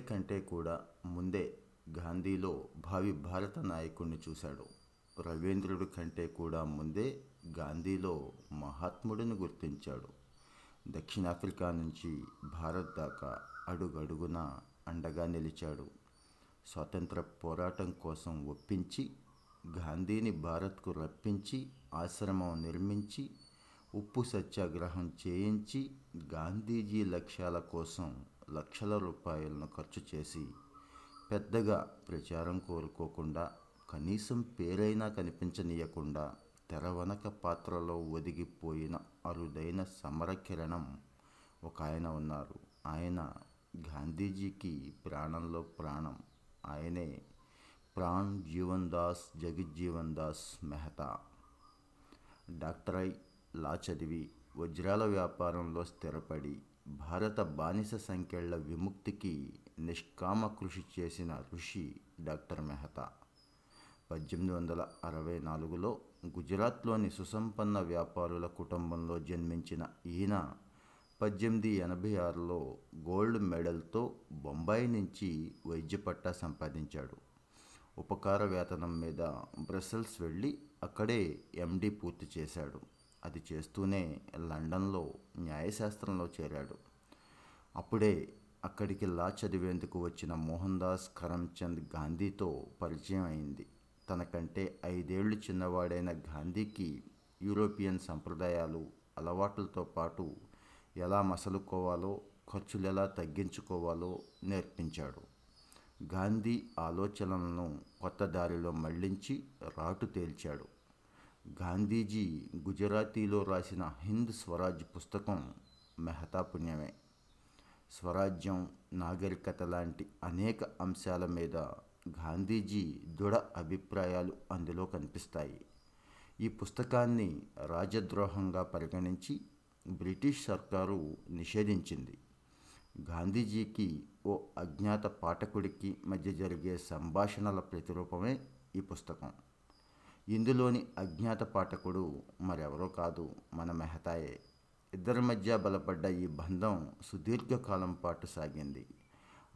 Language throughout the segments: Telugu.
కంటే కూడా ముందే గాంధీలో భావి భారత నాయకుడిని చూశాడు. రవీంద్రుడి కంటే కూడా ముందే గాంధీలో మహాత్ముడిని గుర్తించాడు. దక్షిణాఫ్రికా నుంచి భారత్ దాకా అడుగడుగున అండగా నిలిచాడు. స్వాతంత్ర పోరాటం కోసం ఒప్పించి గాంధీని భారత్కు రప్పించి ఆశ్రమం నిర్మించి ఉప్పు సత్యాగ్రహం చేయించి గాంధీజీ లక్ష్యాల కోసం లక్షల రూపాయలను ఖర్చు చేసి పెద్దగా ప్రచారం కోరుకోకుండా కనీసం పేరైనా కనిపించనీయకుండా తెరవనక పాత్రలో ఒదిగిపోయిన అరుదైన సమర కిరణం ఒక ఆయన ఉన్నారు. ఆయన గాంధీజీకి ప్రాణంలో ప్రాణం. ఆయనే ప్రాణ్ జీవన్ దాస్ జగజ్జీవన్ దాస్ మెహతా. డాక్టర్ అయి లా చదివి వజ్రాల వ్యాపారంలో స్థిరపడి భారత బానిస సంఖ్యల విముక్తికి నిష్కామ కృషి చేసిన ఋషి డాక్టర్ మెహతా. పద్దెనిమిది వందల అరవై నాలుగులో గుజరాత్లోని సుసంపన్న వ్యాపారుల కుటుంబంలో జన్మించిన ఈయన పద్దెనిమిది ఎనభై ఆరులో గోల్డ్ మెడల్తో బొంబాయి నుంచి వైద్య పట్టా సంపాదించాడు. ఉపకార వేతనం మీద బ్రసెల్స్ వెళ్ళి అక్కడే ఎండి పూర్తి చేశాడు. అది చేస్తూనే లండన్లో న్యాయశాస్త్రంలో చేరాడు. అప్పుడే అక్కడికి లా చదివేందుకు వచ్చిన మోహన్ దాస్ కరమ్చంద్ గాంధీతో పరిచయం అయింది. తనకంటే ఐదేళ్ళు చిన్నవాడైన గాంధీకి యూరోపియన్ సంప్రదాయాలు అలవాట్లతో పాటు ఎలా మసలుకోవాలో ఖర్చులు ఎలా తగ్గించుకోవాలో నేర్పించాడు. గాంధీ ఆలోచనలను కొత్త దారిలో మళ్ళించి రాటు తేల్చాడు. గాంధీజీ గుజరాతీలో రాసిన హింద్ స్వరాజ్ పుస్తకం మెహతా పుణ్యమే స్వరాజ్యం నాగరికత లాంటి అనేక అంశాల మీద గాంధీజీ దృఢ అభిప్రాయాలు అందులో కనిపిస్తాయి. ఈ పుస్తకాన్ని రాజద్రోహంగా పరిగణించి బ్రిటిష్ సర్కారు నిషేధించింది. గాంధీజీకి ఓ అజ్ఞాత పాఠకుడికి మధ్య జరిగే సంభాషణల ప్రతిరూపమే ఈ పుస్తకం. ఇందులోని అజ్ఞాత పాఠకుడు మరెవరో కాదు మన మెహతాయే. ఇద్దరి మధ్య బలపడ్డ ఈ బంధం సుదీర్ఘకాలం పాటు సాగింది.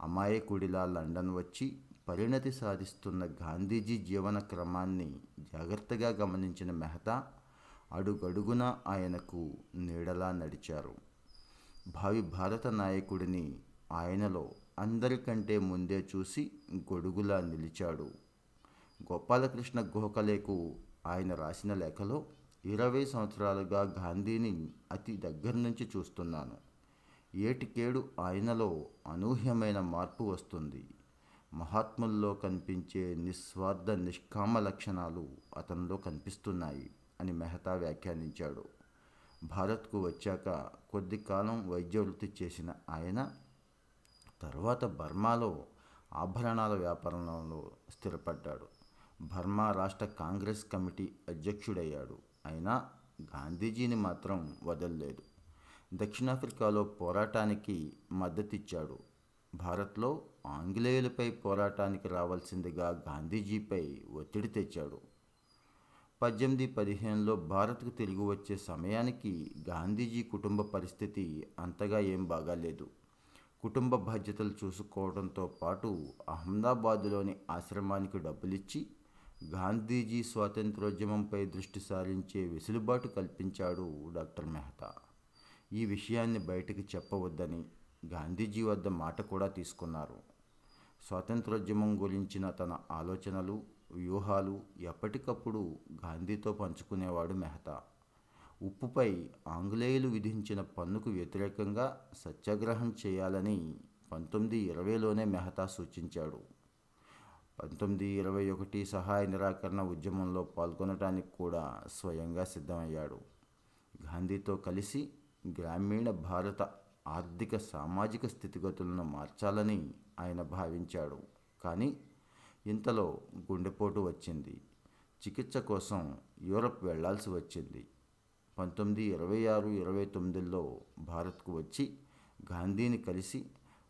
అమాయకుడిలా లండన్ వచ్చి పరిణతి సాధిస్తున్న గాంధీజీ జీవన క్రమాన్ని జాగ్రత్తగా గమనించిన మెహతా అడుగడుగునా ఆయనకు నీడలా నడిచారు. భావి భారత నాయకుడిని ఆయనలో అందరికంటే ముందే చూసి గొడుగులా నిలిచాడు. గోపాలకృష్ణ గోఖలేకు ఆయన రాసిన లేఖలో ఇరవై సంవత్సరాలుగా గాంధీని అతి దగ్గర నుంచి చూస్తున్నాను. ఏటికేడు ఆయనలో అనూహ్యమైన మార్పు వస్తుంది. మహాత్ముల్లో కనిపించే నిస్వార్థ నిష్కామ లక్షణాలు అతనిలో కనిపిస్తున్నాయి అని మెహతా వ్యాఖ్యానించాడు. భారత్కు వచ్చాక కొద్ది కాలం వైద్య వృత్తి చేసిన ఆయన తర్వాత బర్మాలో ఆభరణాల వ్యాపారంలో స్థిరపడ్డాడు. బర్మా రాష్ట్ర కాంగ్రెస్ కమిటీ అధ్యక్షుడయ్యాడు. అయినా గాంధీజీని మాత్రం వదల్లేదు. దక్షిణాఫ్రికాలో పోరాటానికి మద్దతిచ్చాడు. భారత్లో ఆంగ్లేయులపై పోరాటానికి రావాల్సిందిగా గాంధీజీపై ఒత్తిడి తెచ్చాడు. పద్దెనిమిది పదిహేనులో భారత్కు తిరిగి వచ్చే సమయానికి గాంధీజీ కుటుంబ పరిస్థితి అంతగా ఏం బాగాలేదు. కుటుంబ బాధ్యతలు చూసుకోవడంతో పాటు అహ్మదాబాదులోని ఆశ్రమానికి డబ్బులిచ్చి గాంధీజీ స్వాతంత్రోద్యమంపై దృష్టి సారించే వెసులుబాటు కల్పించాడు డాక్టర్ మెహతా. ఈ విషయాన్ని బయటకు చెప్పవద్దని గాంధీజీ వద్ద మాట కూడా తీసుకున్నారు. స్వాతంత్రోద్యమం గురించిన తన ఆలోచనలు వ్యూహాలు ఎప్పటికప్పుడు గాంధీతో పంచుకునేవాడు మెహతా. ఉప్పుపై ఆంగ్లేయులు విధించిన పన్నుకు వ్యతిరేకంగా సత్యాగ్రహం చేయాలని పంతొమ్మిది ఇరవైలోనే మెహతా సూచించాడు. పంతొమ్మిది ఇరవై ఒకటి సహాయ నిరాకరణ ఉద్యమంలో పాల్గొనడానికి కూడా స్వయంగా సిద్ధమయ్యాడు. గాంధీతో కలిసి గ్రామీణ భారత ఆర్థిక సామాజిక స్థితిగతులను మార్చాలని ఆయన భావించాడు. కానీ ఇంతలో గుండెపోటు వచ్చింది. చికిత్స కోసం యూరప్ వెళ్ళాల్సి వచ్చింది. పంతొమ్మిది ఇరవై ఆరు ఇరవై తొమ్మిదిలో భారత్కు వచ్చి గాంధీని కలిసి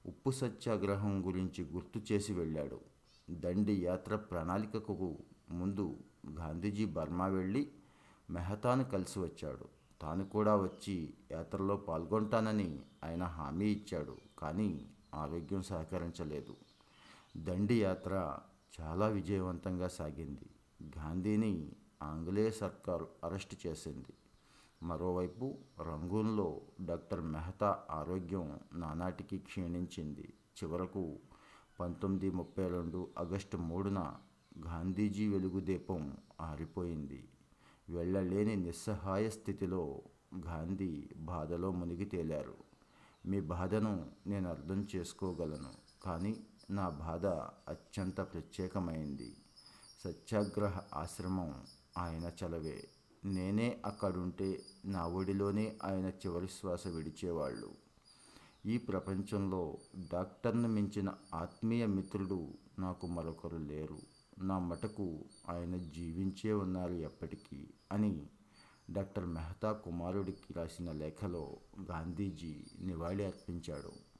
ఉప్పు సత్యాగ్రహం గురించి గుర్తు చేసి వెళ్ళాడు. దండి యాత్ర ప్రణాళికకు ముందు గాంధీజీ బర్మా వెళ్ళి మెహతాను కలిసి వచ్చాడు. తాను కూడా వచ్చి యాత్రలో పాల్గొంటానని ఆయన హామీ ఇచ్చాడు కానీ ఆరోగ్యం సహకరించలేదు. దండి యాత్ర చాలా విజయవంతంగా సాగింది. గాంధీని ఆంగ్లేయ సర్కారు అరెస్టు చేసింది. మరోవైపు రంగూన్లో డాక్టర్ మెహతా ఆరోగ్యం నానాటికి క్షీణించింది. చివరకు పంతొమ్మిది ముప్పై రెండు ఆగస్టు మూడున గాంధీజీ వెలుగు దీపం ఆరిపోయింది. వెళ్ళలేని నిస్సహాయ స్థితిలో గాంధీ బాధలో మునిగి తేలారు. మీ బాధను నేను అర్థం చేసుకోగలను కానీ నా బాధ అత్యంత ప్రత్యేకమైంది. సత్యాగ్రహ ఆశ్రమం ఆయన చలవే. నేనే అక్కడుంటే నా ఒడిలోనే ఆయన చివరి శ్వాస విడిచేవాళ్ళు. ఈ ప్రపంచంలో డాక్టర్ను మించిన ఆత్మీయ మిత్రుడు నాకు మరొకరు లేరు. నా మటుకు ఆయన జీవించే ఉన్నారు ఎప్పటికీ అని డాక్టర్ మెహతా కుమారుడికి రాసిన లేఖలో గాంధీజీ నివాళి అర్పించాడు.